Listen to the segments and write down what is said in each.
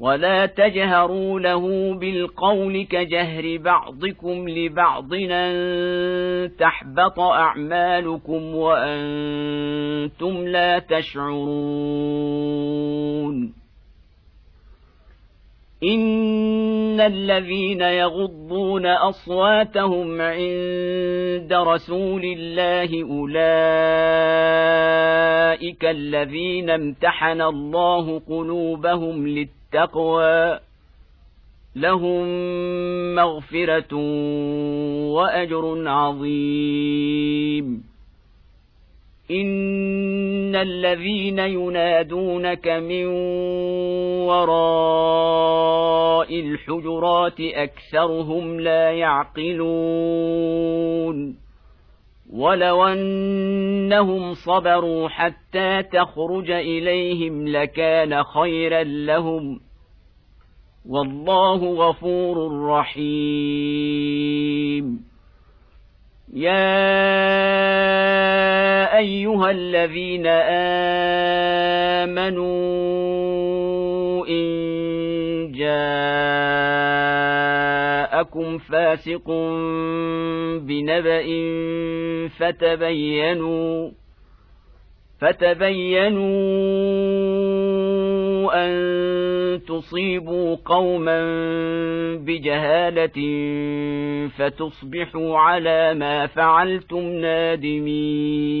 ولا تجهروا له بالقول كجهر بعضكم لبعض ان تحبط اعمالكم وأنتم لا تشعرون ان الذين يغضون اصواتهم عند رسول الله اولئك الذين امتحن الله قلوبهم للتقوى التقوى لهم مغفرة وأجر عظيم. إن الذين ينادونك من وراء الحجرات أكثرهم لا يعقلون. ولو انهم صبروا حتى تخرج اليهم لكان خيرا لهم والله غفور رحيم يا ايها الذين امنوا ان جاءكم فاسق بنبأ فتبينوا فتبينوا أن تصيبوا قوما بجهالة فتصبحوا على ما فعلتم نادمين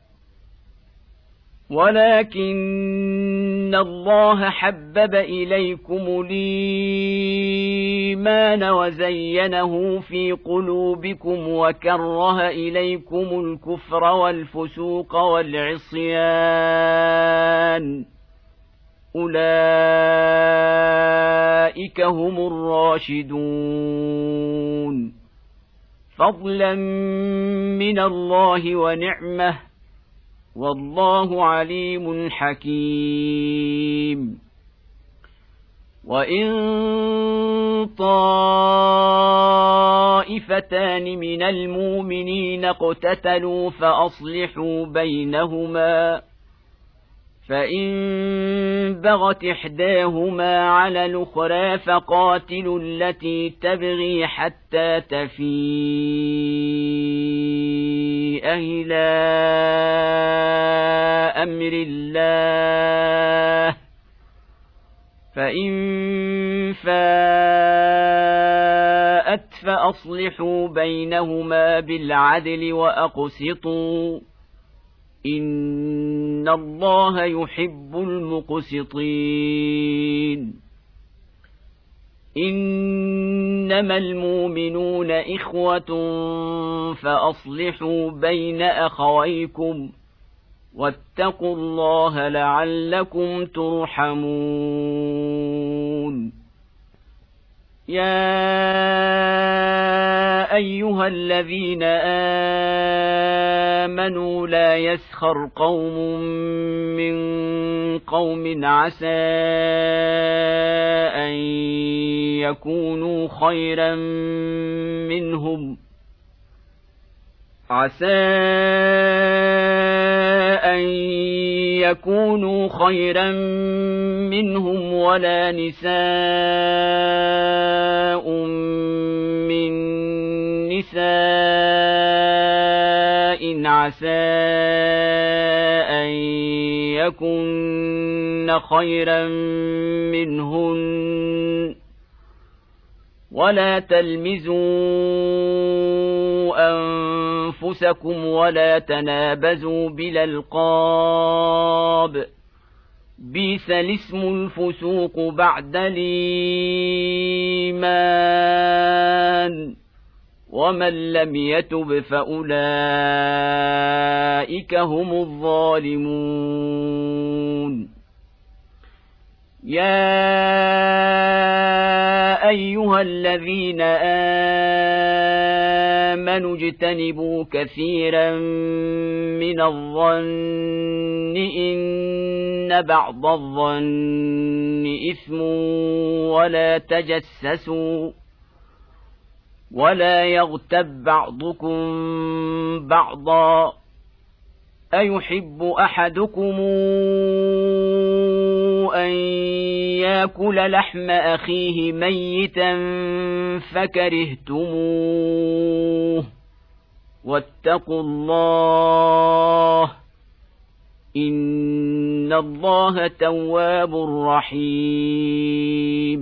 ولكن الله حبب إليكم الإيمان وزينه في قلوبكم وكره إليكم الكفر والفسوق والعصيان. أولئك هم الراشدون. فضلا من الله ونعمة والله عليم حكيم. وإن طائفتان من المؤمنين اقتتلوا فأصلحوا بينهما فإن بغت إحداهما على الأخرى فقاتلوا التي تبغي حتى تفيء إلى أمر الله فإن فاءت فأصلحوا بينهما بالعدل وأقسطوا إن الله يحب المقسطين إنما المؤمنون إخوة فأصلحوا بين أخويكم واتقوا الله لعلكم ترحمون يا ايها الذين امنوا لا يسخر قوم من قوم عسى ان يكونوا خيرا منهم عسى ان يكونوا خيرا منهم ولا نساء من نساء عسى أن يكن خيرا منهن ولا تلمزوا أنفسكم ولا تنابزوا بالألقاب. بيس الاسم الفسوق بعد الإيمان. ومن لم يتب فأولئك هم الظالمون. يا أيها الذين آمنوا اجتنبوا كثيرا من الظن ان بعض الظن اثم ولا تجسسوا ولا يغتب بعضكم بعضا ايحب احدكم ان ياكل لحم اخيه ميتا فكرهتموه واتقوا الله إن الله تواب رحيم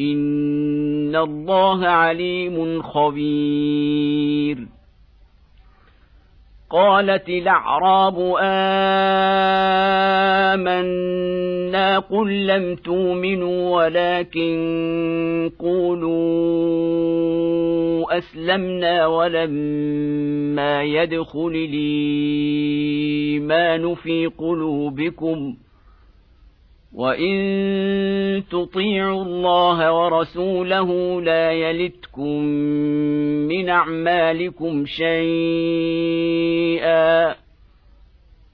ان الله عليم خبير. قالت الاعراب امنا قل لم تؤمنوا ولكن قولوا اسلمنا ولما يدخل الايمان في قلوبكم وان تطيعوا الله ورسوله لا يلتكم من اعمالكم شيئا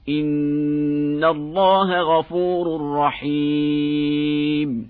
ان الله غفور رحيم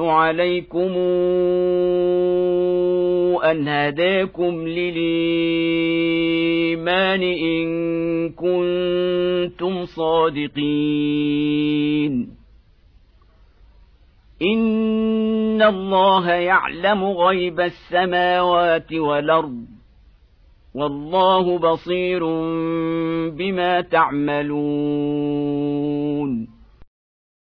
عليكم أن هداكم للإيمان إن كنتم صادقين. إن الله يعلم غيب السماوات والأرض والله بصير بما تعملون.